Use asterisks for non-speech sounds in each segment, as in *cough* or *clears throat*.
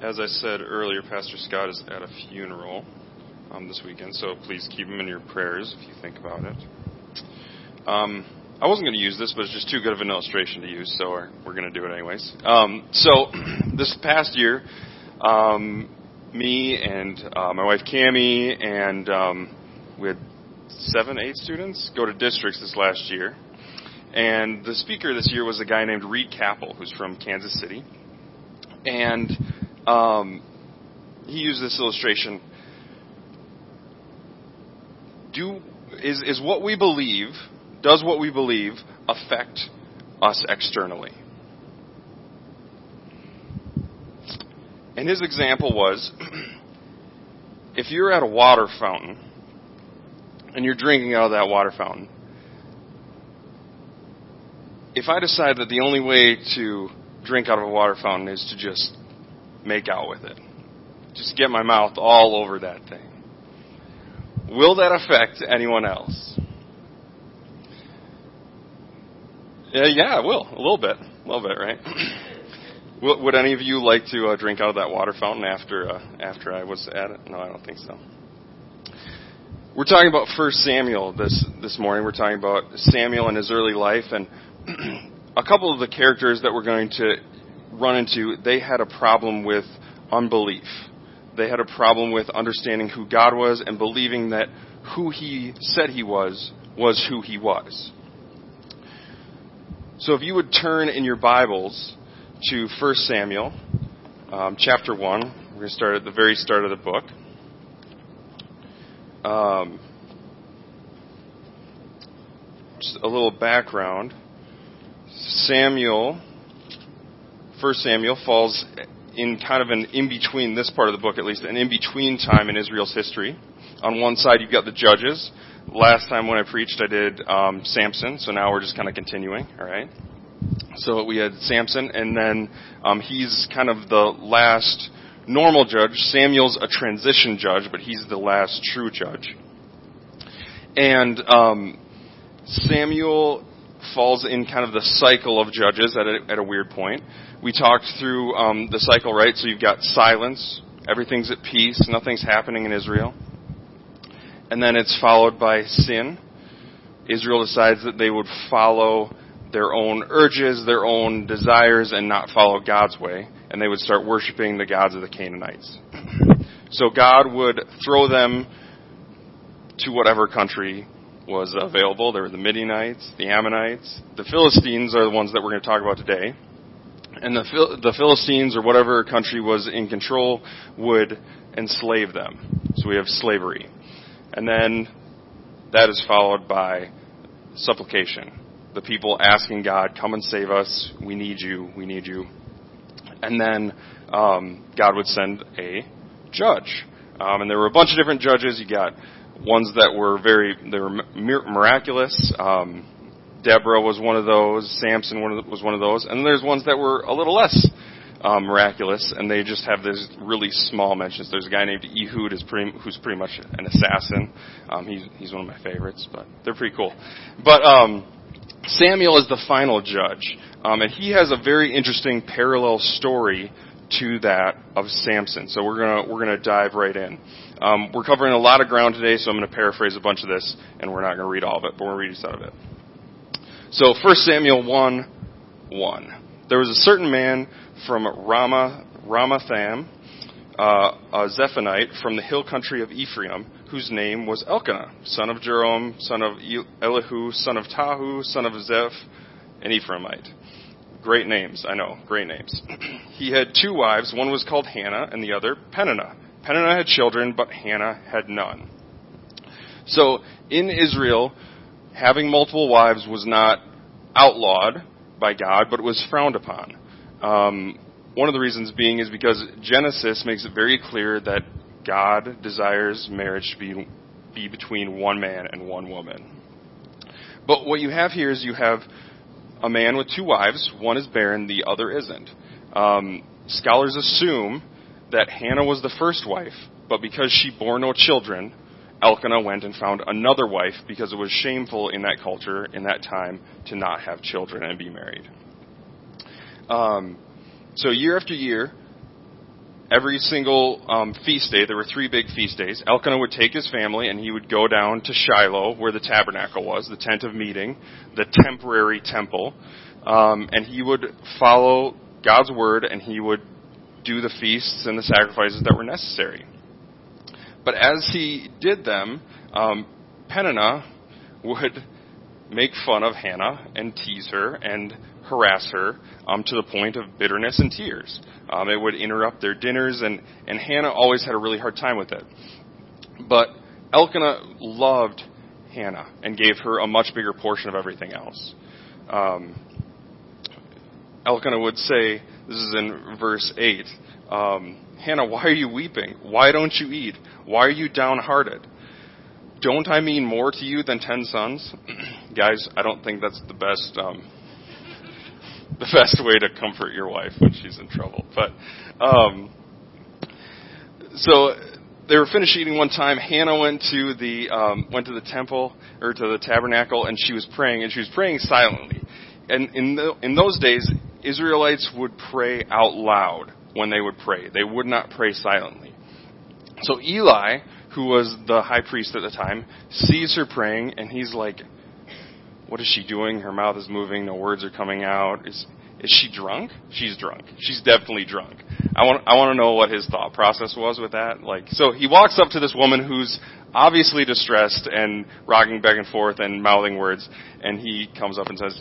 As I said earlier, Pastor Scott is at a funeral um, this weekend, so please keep him in your prayers if you think about it. Um, I wasn't going to use this, but it's just too good of an illustration to use, so we're, we're going to do it anyways. Um, so *clears throat* this past year, um, me and uh, my wife Cami and um, we had seven, eight students go to districts this last year. And the speaker this year was a guy named Reed Capel, who's from Kansas City. And um, he used this illustration. Do is is what we believe does what we believe affect us externally? And his example was *clears throat* if you're at a water fountain and you're drinking out of that water fountain, if I decide that the only way to drink out of a water fountain is to just make out with it, just get my mouth all over that thing, will that affect anyone else? Yeah, yeah, it will. A little bit. A little bit, right? *coughs* Would any of you like to uh, drink out of that water fountain after uh, after I was at it? No, I don't think so. We're talking about First Samuel this this morning. We're talking about Samuel and his early life, and *clears throat* a couple of the characters that we're going to run into. They had a problem with unbelief. They had a problem with understanding who God was and believing that who He said He was was who He was. So, if you would turn in your Bibles to 1 Samuel um, chapter 1. We're going to start at the very start of the book. Um, just a little background. Samuel, First Samuel, falls in kind of an in between, this part of the book at least, an in between time in Israel's history. On one side, you've got the judges. Last time when I preached, I did um, Samson, so now we're just kind of continuing, all right? So we had Samson, and then um, he's kind of the last normal judge. Samuel's a transition judge, but he's the last true judge. And um, Samuel falls in kind of the cycle of judges at a, at a weird point. We talked through um, the cycle, right? So you've got silence, everything's at peace, nothing's happening in Israel. And then it's followed by sin. Israel decides that they would follow their own urges, their own desires, and not follow God's way, and they would start worshiping the gods of the Canaanites. So God would throw them to whatever country was available. There were the Midianites, the Ammonites. The Philistines are the ones that we're going to talk about today. And the, the Philistines, or whatever country was in control, would enslave them. So we have slavery. And then that is followed by supplication the people asking God, "Come and save us. We need you. We need you." And then um, God would send a judge, um, and there were a bunch of different judges. You got ones that were very they were miraculous. Um, Deborah was one of those. Samson was one of those, and there's ones that were a little less um, miraculous, and they just have these really small mentions. There's a guy named Ehud who's pretty, who's pretty much an assassin. Um, he's he's one of my favorites, but they're pretty cool. But um, Samuel is the final judge, um, and he has a very interesting parallel story to that of Samson. So we're gonna we're gonna dive right in. Um, we're covering a lot of ground today, so I'm to paraphrase a bunch of this, and we're not to read all of it, but we're to read some of it. So 1 Samuel 1 1. There was a certain man from Ramah, Ramathaim, uh, a Zephonite from the hill country of Ephraim, whose name was Elkanah, son of Jeroham, son of Elihu, son of Tahu, son of Zeph, an Ephraimite. Great names, I know, great names. *clears throat* he had two wives. One was called Hannah, and the other Peninnah. Peninnah had children, but Hannah had none. So in Israel, having multiple wives was not outlawed by God, but was frowned upon. Um, one of the reasons being is because Genesis makes it very clear that God desires marriage to be, be between one man and one woman. But what you have here is you have a man with two wives. One is barren, the other isn't. Um, scholars assume that Hannah was the first wife, but because she bore no children, Elkanah went and found another wife because it was shameful in that culture, in that time, to not have children and be married. Um, so year after year, every single um, feast day, there were three big feast days, Elkanah would take his family and he would go down to Shiloh, where the tabernacle was, the tent of meeting, the temporary temple, um, and he would follow God's word and he would do the feasts and the sacrifices that were necessary. But as he did them, um, Peninnah would make fun of Hannah and tease her and harass her um, to the point of bitterness and tears. Um, it would interrupt their dinners, and, and Hannah always had a really hard time with it. But Elkanah loved Hannah and gave her a much bigger portion of everything else. Um, Elkanah would say, this is in verse 8, um, Hannah, why are you weeping? Why don't you eat? Why are you downhearted? Don't I mean more to you than ten sons? *clears throat* Guys, I don't think that's the best um, the best way to comfort your wife when she's in trouble. But um, so they were finished eating one time. Hannah went to the um, went to the temple or to the tabernacle, and she was praying, and she was praying silently. And in the, in those days, Israelites would pray out loud when they would pray. They would not pray silently. So Eli, who was the high priest at the time, sees her praying, and he's like, what is she doing? Her mouth is moving. No words are coming out. Is is she drunk? She's drunk. She's definitely drunk. I want I want to know what his thought process was with that. Like, so he walks up to this woman who's obviously distressed and rocking back and forth and mouthing words, and he comes up and says,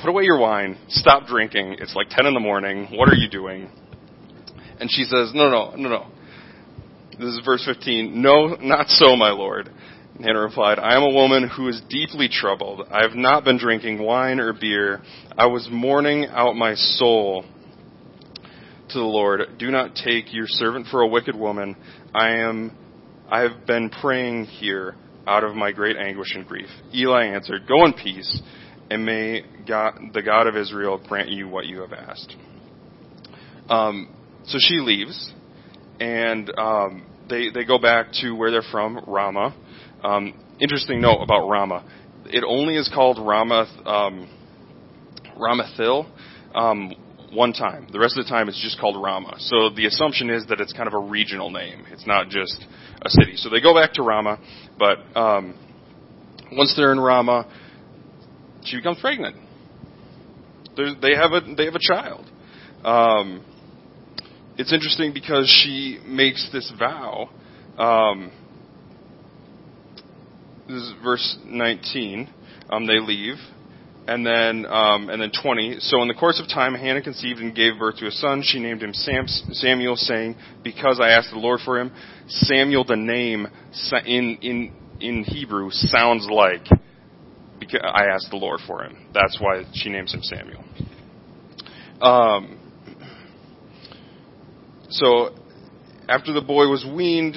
"Put away your wine. Stop drinking. It's like ten in the morning. What are you doing?" And she says, "No, no, no, no." This is verse 15. No, not so, my lord. Hannah replied, I am a woman who is deeply troubled. I have not been drinking wine or beer. I was mourning out my soul to the Lord. Do not take your servant for a wicked woman. I am I have been praying here out of my great anguish and grief. Eli answered, Go in peace, and may God, the God of Israel grant you what you have asked. Um, so she leaves, and um, they they go back to where they're from, Ramah. Um, interesting note about Ramah. It only is called Ramath, um, Ramathil um, one time. The rest of the time it's just called Ramah. So the assumption is that it's kind of a regional name. It's not just a city. So they go back to Ramah, but um, once they're in Rama, she becomes pregnant. They're, they have a they have a child. Um, it's interesting because she makes this vow. Um, this is verse 19. Um, they leave, and then um, and then 20. So in the course of time, Hannah conceived and gave birth to a son. She named him Sam, Samuel, saying, "Because I asked the Lord for him." Samuel, the name in in in Hebrew, sounds like because I asked the Lord for him. That's why she names him Samuel. Um, so after the boy was weaned,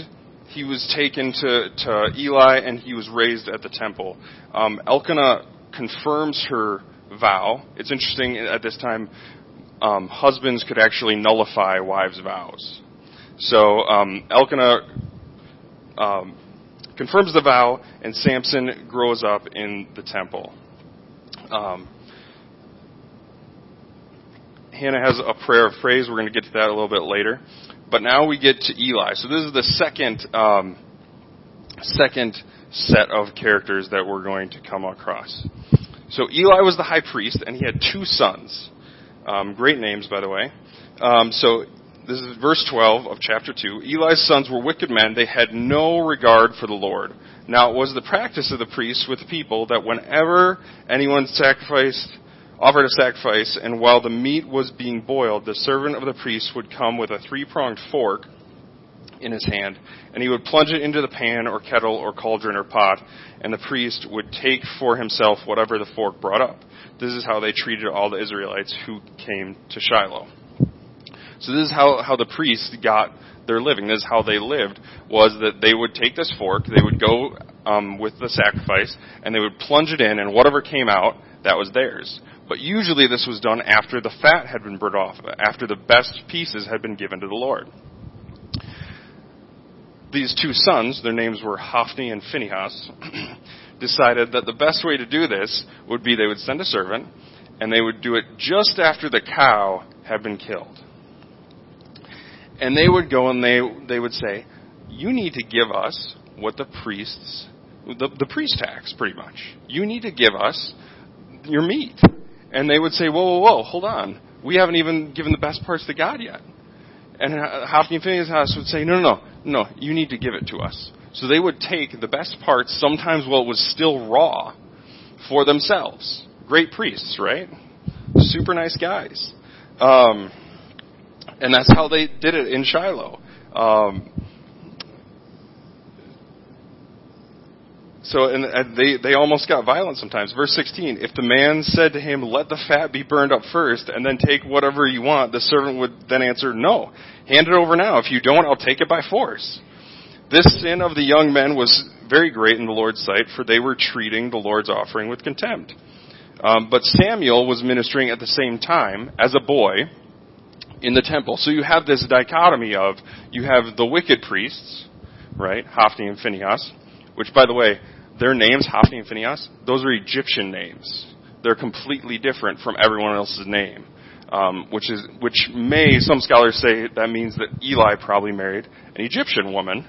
he was taken to, to Eli and he was raised at the temple. Um, Elkanah confirms her vow. It's interesting at this time, um, husbands could actually nullify wives' vows. So um, Elkanah um, confirms the vow, and Samson grows up in the temple. Um, Hannah has a prayer of praise. We're going to get to that a little bit later. But now we get to Eli. So this is the second um, second set of characters that we're going to come across. So Eli was the high priest, and he had two sons. Um, great names, by the way. Um, so this is verse 12 of chapter 2. Eli's sons were wicked men. They had no regard for the Lord. Now it was the practice of the priests with the people that whenever anyone sacrificed offered a sacrifice, and while the meat was being boiled, the servant of the priest would come with a three pronged fork in his hand, and he would plunge it into the pan or kettle or cauldron or pot, and the priest would take for himself whatever the fork brought up. This is how they treated all the Israelites who came to Shiloh. So this is how, how the priests got their living. This is how they lived, was that they would take this fork, they would go um, with the sacrifice, and they would plunge it in, and whatever came out, that was theirs. But usually this was done after the fat had been burned off, after the best pieces had been given to the Lord. these two sons, their names were Hophni and Phinehas, *clears throat* decided that the best way to do this would be they would send a servant and they would do it just after the cow had been killed. And they would go and they, they would say, You need to give us what the priests, the, the priest tax, pretty much. You need to give us your meat. And they would say, Whoa, whoa, whoa, hold on. We haven't even given the best parts to God yet. And Hophni and Phinehas would say, No, no, no, no, you need to give it to us. So they would take the best parts, sometimes while it was still raw, for themselves. Great priests, right? Super nice guys. Um, and that's how they did it in Shiloh. Um, so and they they almost got violent sometimes. Verse 16: If the man said to him, "Let the fat be burned up first, and then take whatever you want," the servant would then answer, "No, hand it over now. If you don't, I'll take it by force." This sin of the young men was very great in the Lord's sight, for they were treating the Lord's offering with contempt. Um, but Samuel was ministering at the same time as a boy in the temple. So you have this dichotomy of you have the wicked priests, right, Hophni and Phinehas, which, by the way, their names, Hophni and Phinehas, those are Egyptian names. They're completely different from everyone else's name. Um, which is which may some scholars say that means that Eli probably married an Egyptian woman,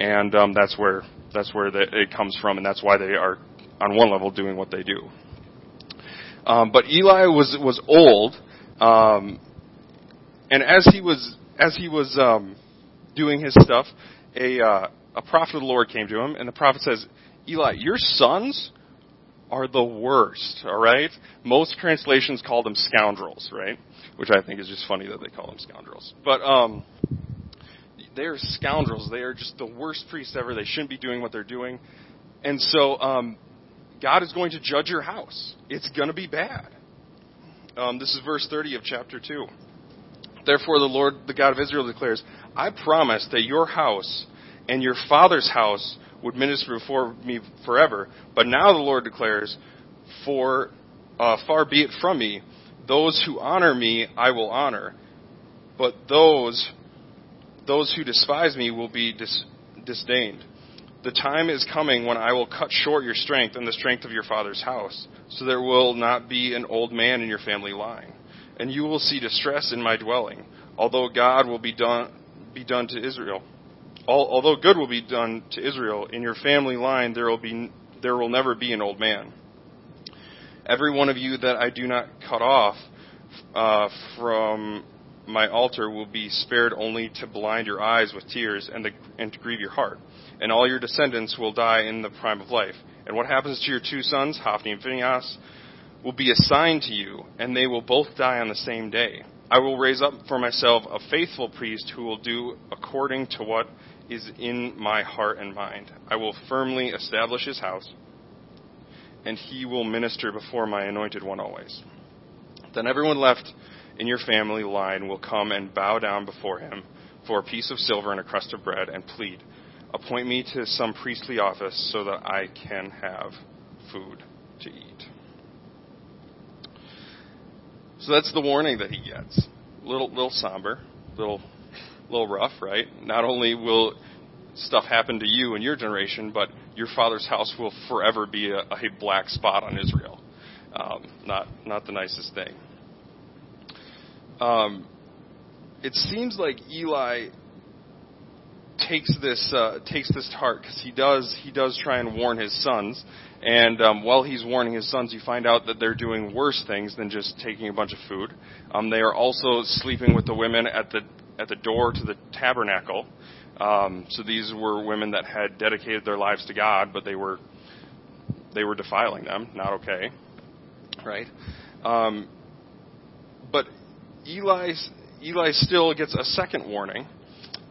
and um, that's where that's where the, it comes from, and that's why they are on one level doing what they do. Um, but Eli was was old, um, and as he was as he was um, doing his stuff, a uh, a prophet of the Lord came to him, and the prophet says, Eli, your sons are the worst, all right? Most translations call them scoundrels, right? Which I think is just funny that they call them scoundrels. But um they are scoundrels. They are just the worst priests ever. They shouldn't be doing what they're doing. And so um God is going to judge your house. It's going to be bad. Um, this is verse 30 of chapter 2. Therefore, the Lord, the God of Israel, declares, I promise that your house and your father's house would minister before me forever. But now the Lord declares, For uh, far be it from me, those who honor me I will honor, but those those who despise me will be dis- disdained. The time is coming when I will cut short your strength and the strength of your father's house, so there will not be an old man in your family line, and you will see distress in my dwelling, although God will be done be done to Israel although good will be done to Israel, in your family line there will be there will never be an old man. Every one of you that I do not cut off uh, from my altar will be spared only to blind your eyes with tears and, the, and to grieve your heart. And all your descendants will die in the prime of life. And what happens to your two sons, Hophni and Phinehas, will be assigned to you, and they will both die on the same day. I will raise up for myself a faithful priest who will do according to what is in my heart and mind. I will firmly establish his house, and he will minister before my anointed one always. Then everyone left in your family line will come and bow down before him for a piece of silver and a crust of bread and plead, Appoint me to some priestly office so that I can have food to eat. So that's the warning that he gets. Little, little somber, little a little rough, right? Not only will stuff happen to you and your generation, but your father's house will forever be a, a black spot on Israel. Um, not not the nicest thing. Um, it seems like Eli takes this uh, takes this to heart because he does he does try and warn his sons, and um, while he's warning his sons, you find out that they're doing worse things than just taking a bunch of food. Um, they are also sleeping with the women at the at the door to the tabernacle. Um, so these were women that had dedicated their lives to God, but they were they were defiling them. Not okay, right? Um, but Eli Eli still gets a second warning.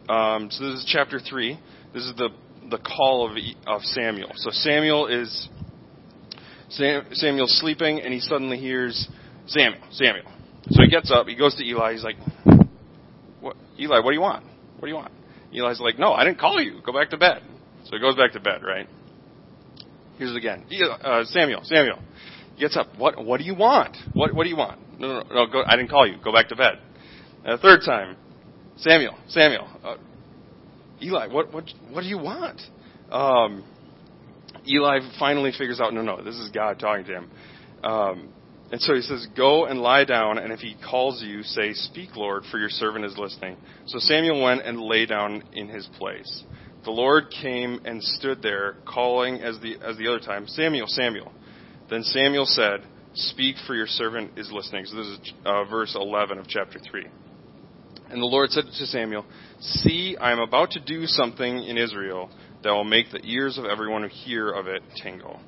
Um, so this is chapter three. This is the the call of of Samuel. So Samuel is Sam, Samuel's sleeping, and he suddenly hears Samuel, Samuel. So he gets up, he goes to Eli, he's like, Eli, what do you want? What do you want? Eli's like, no, I didn't call you. Go back to bed. So he goes back to bed, right? Here's it again. Uh, Samuel, Samuel. Gets up. What, what do you want? What, what do you want? No, no, no, go, I didn't call you. Go back to bed. And a third time, Samuel, Samuel. Uh, Eli, what what what do you want? Um, Eli finally figures out, no, no, this is God talking to him. Um, and so he says, Go and lie down, and if he calls you, say, Speak, Lord, for your servant is listening. So Samuel went and lay down in his place. The Lord came and stood there, calling as the, as the other time, Samuel, Samuel. Then Samuel said, Speak, for your servant is listening. So this is uh, verse 11 of chapter 3. And the Lord said to Samuel, See, I am about to do something in Israel that will make the ears of everyone who hear of it tingle.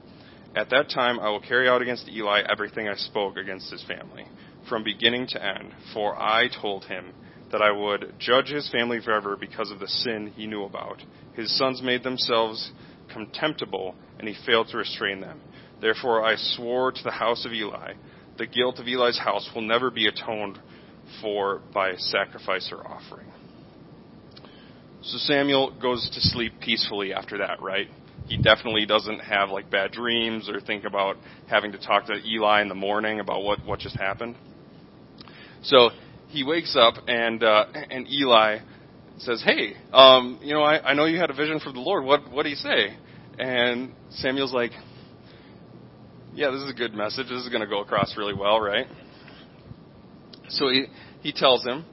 At that time I will carry out against Eli everything I spoke against his family, from beginning to end, for I told him that I would judge his family forever because of the sin he knew about. His sons made themselves contemptible, and he failed to restrain them. Therefore I swore to the house of Eli, the guilt of Eli's house will never be atoned for by sacrifice or offering. So Samuel goes to sleep peacefully after that, right? He definitely doesn't have like bad dreams or think about having to talk to Eli in the morning about what what just happened. So he wakes up and uh, and Eli says, "Hey, um, you know, I, I know you had a vision from the Lord. What what do you say?" And Samuel's like, "Yeah, this is a good message. This is going to go across really well, right?" So he he tells him.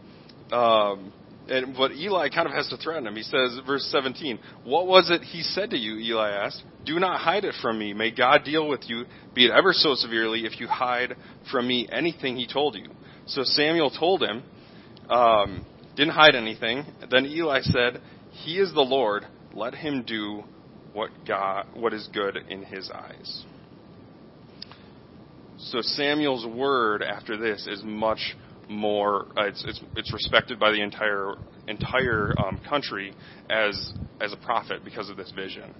Um, and but Eli kind of has to threaten him. He says, verse 17, "What was it he said to you?" Eli asked. "Do not hide it from me. May God deal with you, be it ever so severely, if you hide from me anything he told you." So Samuel told him, um, didn't hide anything. Then Eli said, "He is the Lord. Let him do what God, what is good in his eyes." So Samuel's word after this is much more uh, it's, it's it's respected by the entire entire um, country as as a prophet because of this vision.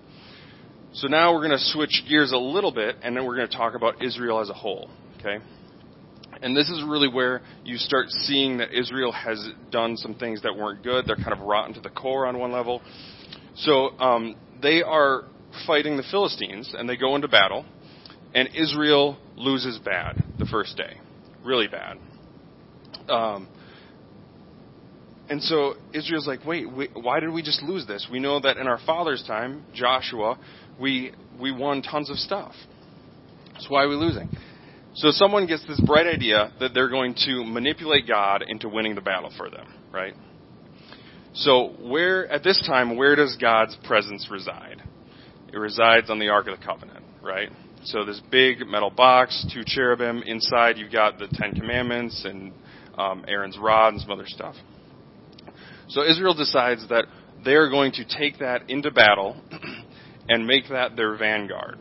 So now we're going to switch gears a little bit, and then we're going to talk about Israel as a whole. Okay, and this is really where you start seeing that Israel has done some things that weren't good. They're kind of rotten to the core on one level. So um, they are fighting the Philistines, and they go into battle, and Israel loses bad the first day, really bad. Um, and so Israel's like, wait, wait, why did we just lose this? We know that in our father's time, Joshua, we we won tons of stuff. So why are we losing? So someone gets this bright idea that they're going to manipulate God into winning the battle for them, right? So where at this time, where does God's presence reside? It resides on the Ark of the Covenant, right? So this big metal box, two cherubim. Inside, you've got the Ten Commandments and um, Aaron's rod and some other stuff. So Israel decides that they're going to take that into battle *clears throat* and make that their vanguard.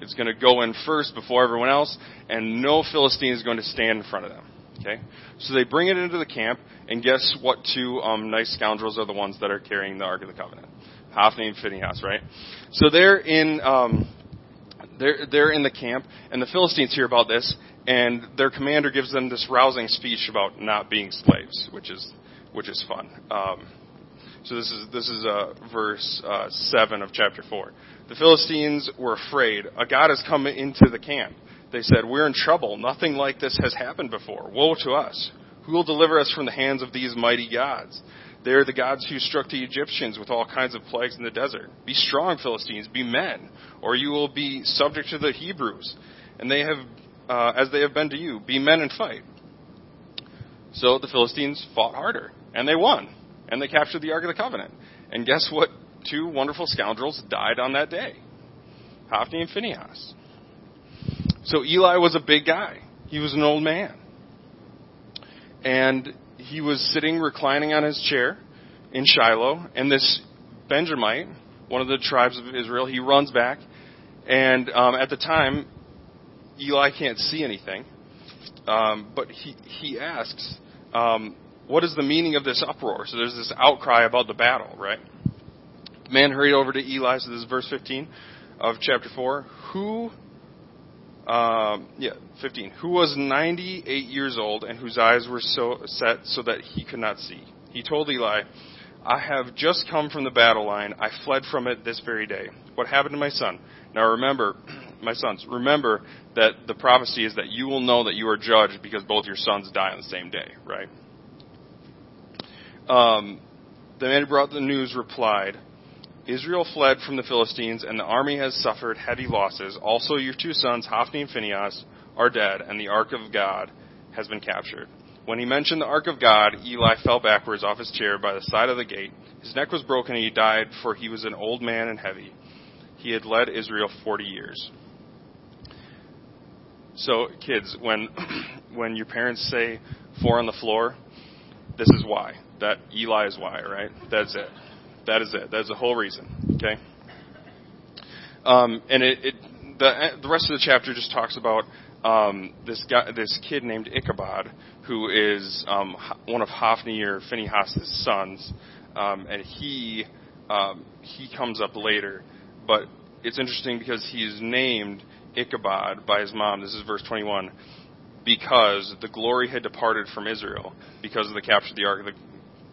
It's going to go in first before everyone else, and no Philistine is going to stand in front of them. Okay, so they bring it into the camp, and guess what? Two um, nice scoundrels are the ones that are carrying the Ark of the Covenant, Hophni and Phinehas, right? So they're in um, they're they're in the camp, and the Philistines hear about this, and their commander gives them this rousing speech about not being slaves, which is which is fun. Um, so this is this is uh, verse uh, seven of chapter four. The Philistines were afraid. A god has come into the camp. They said, "We're in trouble. Nothing like this has happened before. Woe to us! Who will deliver us from the hands of these mighty gods?" They are the gods who struck the Egyptians with all kinds of plagues in the desert. Be strong, Philistines, be men, or you will be subject to the Hebrews. And they have uh, as they have been to you. Be men and fight. So the Philistines fought harder, and they won, and they captured the Ark of the Covenant. And guess what? Two wonderful scoundrels died on that day Hophni and Phinehas. So Eli was a big guy, he was an old man. And he was sitting reclining on his chair in Shiloh, and this Benjamite, one of the tribes of Israel, he runs back. And um, at the time, Eli can't see anything, um, but he he asks, um, "What is the meaning of this uproar?" So there's this outcry about the battle, right? The man hurried over to Eli. So this is verse 15 of chapter four. Who, um, yeah, 15. Who was 98 years old and whose eyes were so set so that he could not see. He told Eli, "I have just come from the battle line. I fled from it this very day. What happened to my son?" Now remember, my sons, remember that the prophecy is that you will know that you are judged because both your sons die on the same day, right? Um, The man who brought the news replied, Israel fled from the Philistines, and the army has suffered heavy losses. Also, your two sons, Hophni and Phinehas, are dead, and the ark of God has been captured. When he mentioned the ark of God, Eli fell backwards off his chair by the side of the gate. His neck was broken, and he died, for he was an old man and heavy. He had led Israel 40 years. So, kids, when *clears throat* when your parents say four on the floor, this is why. That Eli is why, right? That's it. That is it. That is the whole reason. Okay. Um, and it, it the the rest of the chapter just talks about um, this guy, this kid named Ichabod, who is um, one of Hophni or Phinehas' sons, um, and he um, he comes up later. But it's interesting because he's named Ichabod by his mom. This is verse 21. Because the glory had departed from Israel because of the capture of the ark of the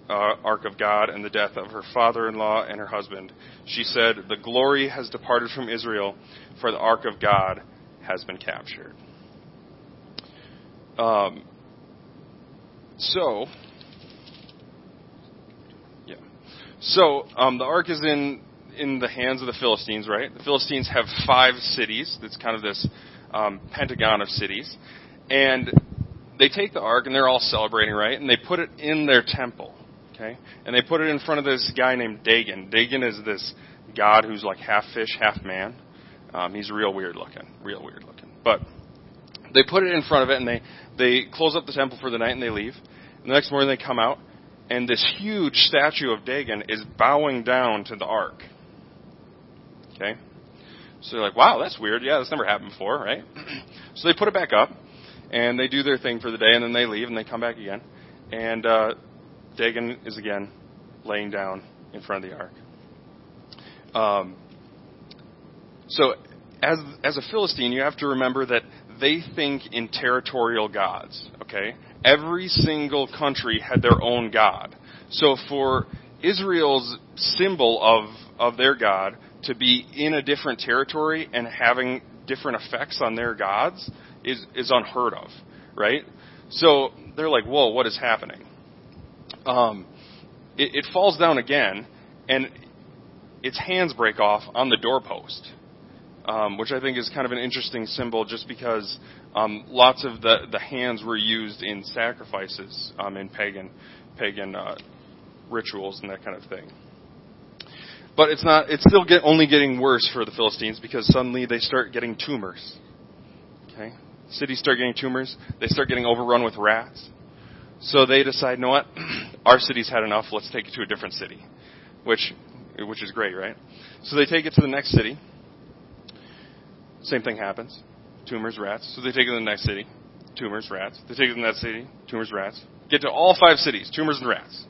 uh, ark of God and the death of her father-in-law and her husband. She said, "The glory has departed from Israel, for the ark of God has been captured." Um, so, yeah. So um, the ark is in in the hands of the Philistines, right? The Philistines have five cities. It's kind of this um, pentagon of cities, and they take the ark and they're all celebrating, right? And they put it in their temple, okay? And they put it in front of this guy named Dagon. Dagon is this god who's like half fish, half man. Um, he's real weird looking, real weird looking. But they put it in front of it and they they close up the temple for the night and they leave. And the next morning they come out and this huge statue of Dagon is bowing down to the ark. Okay? So they're like, wow, that's weird. Yeah, that's never happened before, right? *clears throat* so they put it back up, and they do their thing for the day, and then they leave, and they come back again. And uh, Dagon is again laying down in front of the ark. Um, so, as as a Philistine, you have to remember that they think in territorial gods. Okay, every single country had their own god. So for Israel's symbol of of their god to be in a different territory and having different effects on their gods is is unheard of, right? So they're like, "Whoa, what is happening?" Um, it, it falls down again, and its hands break off on the doorpost, um, which I think is kind of an interesting symbol, just because um, lots of the the hands were used in sacrifices um, in pagan pagan uh, rituals and that kind of thing. But it's not. It's still get, only getting worse for the Philistines because suddenly they start getting tumors. Okay, cities start getting tumors. They start getting overrun with rats. So they decide, you know what? *clears throat* Our city's had enough. Let's take it to a different city, which which is great, right? So they take it to the next city. Same thing happens. Tumors, rats. So they take it to the next city. Tumors, rats. They take it to the next city. Tumors, rats. Get to all five cities. Tumors and rats.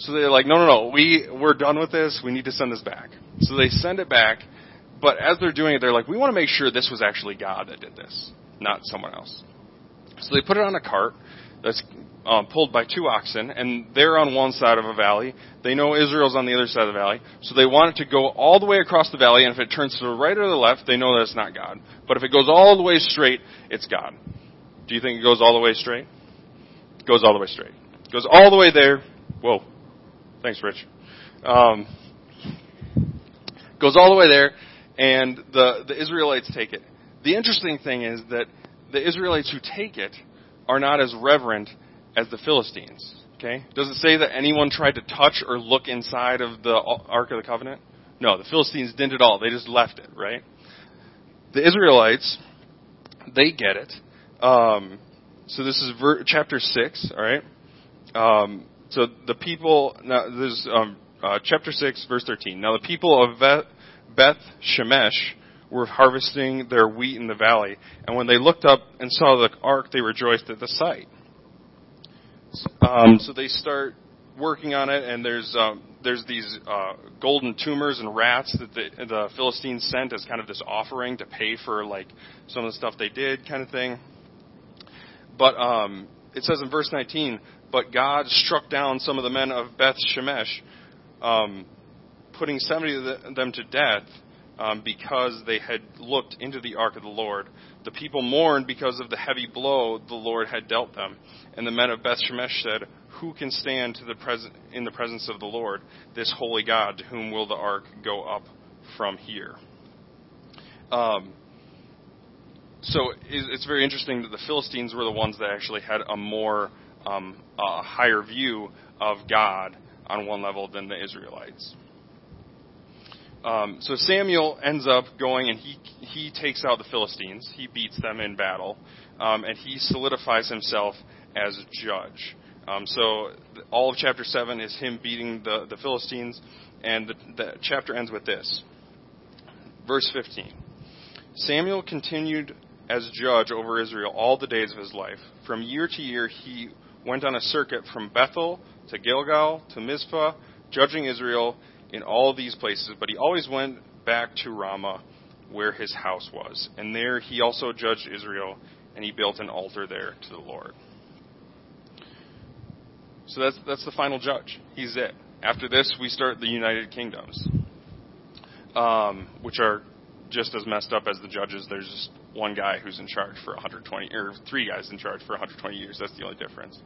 So they're like, no, no, no, we we're done with this. We need to send this back. So they send it back, but as they're doing it, they're like, we want to make sure this was actually God that did this, not someone else. So they put it on a cart that's um, pulled by two oxen, and they're on one side of a valley. They know Israel's on the other side of the valley, so they want it to go all the way across the valley. And if it turns to the right or the left, they know that it's not God. But if it goes all the way straight, it's God. Do you think it goes all the way straight? It goes all the way straight. It goes all the way there. Whoa, Thanks, Rich. Um, goes all the way there, and the, the Israelites take it. The interesting thing is that the Israelites who take it are not as reverent as the Philistines. Okay? Does it say that anyone tried to touch or look inside of the Ark of the Covenant? No, the Philistines didn't at all. They just left it, right? The Israelites, they get it. Um, so this is ver- chapter 6, all right? Um, so the people, now there's um, uh, chapter 6, verse 13. Now the people of Beth Shemesh were harvesting their wheat in the valley, and when they looked up and saw the ark, they rejoiced at the sight. Um, so they start working on it, and there's um, there's these uh, golden tumors and rats that the, the Philistines sent as kind of this offering to pay for like some of the stuff they did, kind of thing. But um, it says in verse 19, but God struck down some of the men of Beth Shemesh, um, putting 70 of them to death um, because they had looked into the ark of the Lord. The people mourned because of the heavy blow the Lord had dealt them. And the men of Beth Shemesh said, who can stand the present, in the presence of the Lord, this holy God, to whom will the ark go up from here? Um, so it's very interesting that the Philistines were the ones that actually had a more um, a higher view of God on one level than the Israelites. Um, so Samuel ends up going and he he takes out the Philistines. He beats them in battle, um, and he solidifies himself as judge. Um, so all of chapter seven is him beating the the Philistines, and the, the chapter ends with this. Verse 15. Samuel continued as judge over Israel all the days of his life. From year to year, he went on a circuit from Bethel to Gilgal to Mizpah, judging Israel in all these places, but he always went back to Ramah, where his house was. And there he also judged Israel, and he built an altar there to the Lord. So that's that's the final judge. He's it. After this, we start the United Kingdoms, um, which are just as messed up as the judges. There's just one guy who's in charge for 120, or three guys in charge for 120 years. That's the only difference.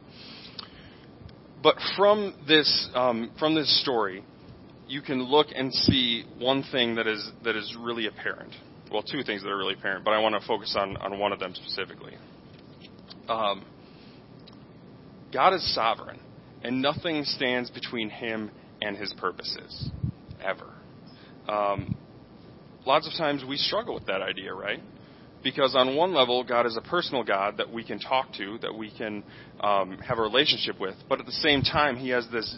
But from this um, from this story, you can look and see one thing that is that is really apparent. Well, two things that are really apparent, but I want to focus on on one of them specifically. Um, God is sovereign, and nothing stands between Him and His purposes, ever. Um, lots of times we struggle with that idea, right? Because on one level, God is a personal God that we can talk to, that we can um, have a relationship with, but at the same time, He has this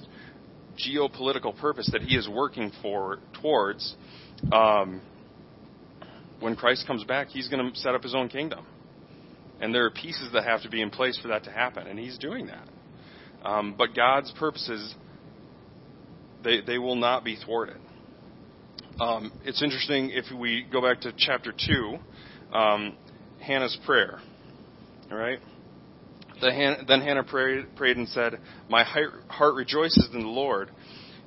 geopolitical purpose that he is working for towards. Um, when Christ comes back, he's going to set up his own kingdom, and there are pieces that have to be in place for that to happen, and he's doing that. Um, but God's purposes, they they will not be thwarted. Um, it's interesting if we go back to chapter two, um, Hannah's prayer. All right. Then Hannah prayed, prayed and said, My heart rejoices in the Lord.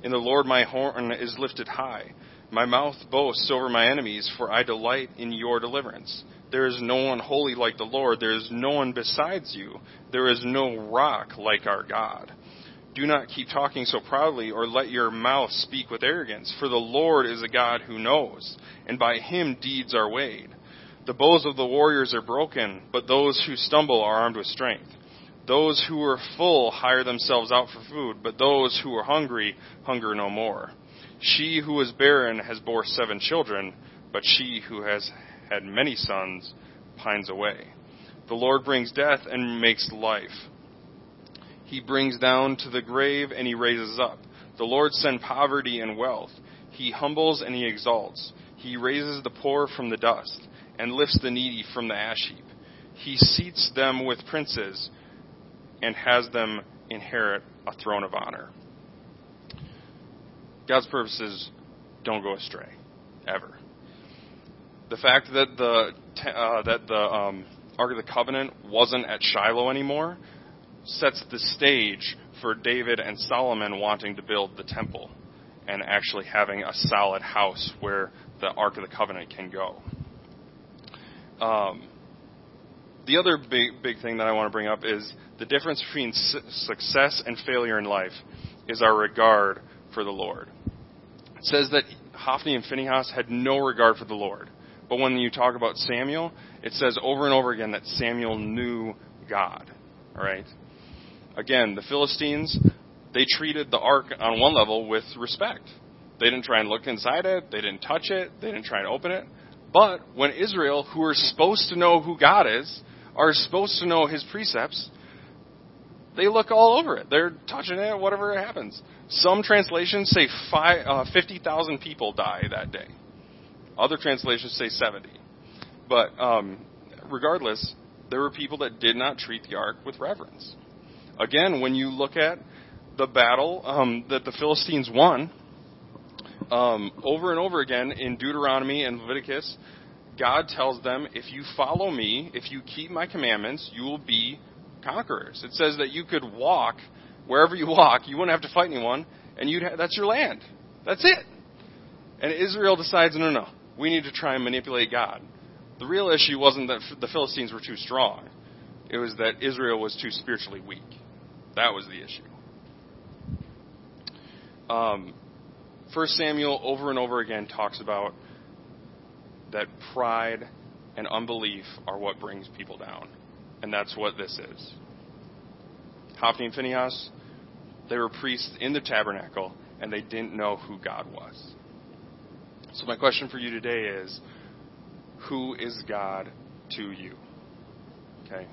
In the Lord my horn is lifted high. My mouth boasts over my enemies, for I delight in your deliverance. There is no one holy like the Lord. There is no one besides you. There is no rock like our God. Do not keep talking so proudly, or let your mouth speak with arrogance, for the Lord is a God who knows, and by him deeds are weighed. The bows of the warriors are broken, but those who stumble are armed with strength. Those who are full hire themselves out for food, but those who are hungry hunger no more. She who is barren has bore seven children, but she who has had many sons pines away. The Lord brings death and makes life. He brings down to the grave and he raises up. The Lord sends poverty and wealth. He humbles and he exalts. He raises the poor from the dust and lifts the needy from the ash heap. He seats them with princes and has them inherit a throne of honor. God's purposes don't go astray, ever. The fact that the uh, that the um, Ark of the Covenant wasn't at Shiloh anymore sets the stage for David and Solomon wanting to build the temple and actually having a solid house where the Ark of the Covenant can go. Um, the other big big thing that I want to bring up is the difference between su- success and failure in life is our regard for the Lord. It says that Hophni and Phinehas had no regard for the Lord. But when you talk about Samuel, it says over and over again that Samuel knew God. All right? Again, the Philistines, they treated the ark on one level with respect. They didn't try and look inside it, they didn't touch it, they didn't try and open it. But when Israel, who are supposed to know who God is, are supposed to know his precepts, they look all over it. They're touching it, whatever happens. Some translations say uh, 50,000 people die that day. Other translations say 70. But um, regardless, there were people that did not treat the ark with reverence. Again, when you look at the battle um, that the Philistines won, um, over and over again in Deuteronomy and Leviticus, God tells them, if you follow me, if you keep my commandments, you will be conquerors. It says that you could walk wherever you walk, you wouldn't have to fight anyone, and you'd ha- that's your land. That's it. And Israel decides, no, no, no, we need to try and manipulate God. The real issue wasn't that the Philistines were too strong. It was that Israel was too spiritually weak. That was the issue. Um, First Samuel over and over again talks about that pride and unbelief are what brings people down. And that's what this is. Hophni and Phinehas, they were priests in the tabernacle, and they didn't know who God was. So, my question for you today is Who is God to you? Okay?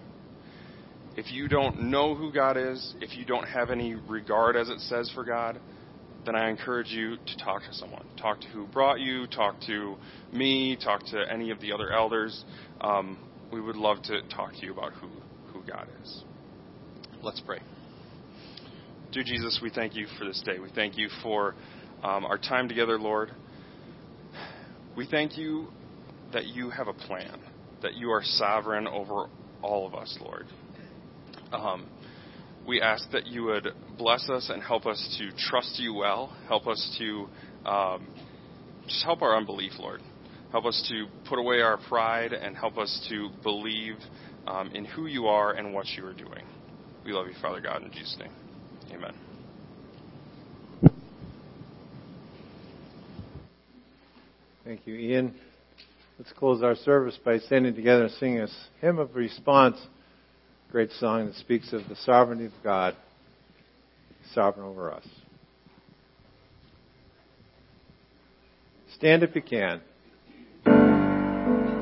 If you don't know who God is, if you don't have any regard, as it says, for God, then I encourage you to talk to someone. Talk to who brought you, talk to me, talk to any of the other elders. Um, we would love to talk to you about who, who God is. Let's pray. Dear Jesus, we thank you for this day. We thank you for um, our time together, Lord. We thank you that you have a plan, that you are sovereign over all of us, Lord. Um, we ask that you would bless us and help us to trust you well. Help us to um, just help our unbelief, Lord. Help us to put away our pride and help us to believe um, in who you are and what you are doing. We love you, Father God, in Jesus' name. Amen. Thank you, Ian. Let's close our service by standing together and singing a hymn of response great song that speaks of the sovereignty of God, sovereign over us. Stand if you can.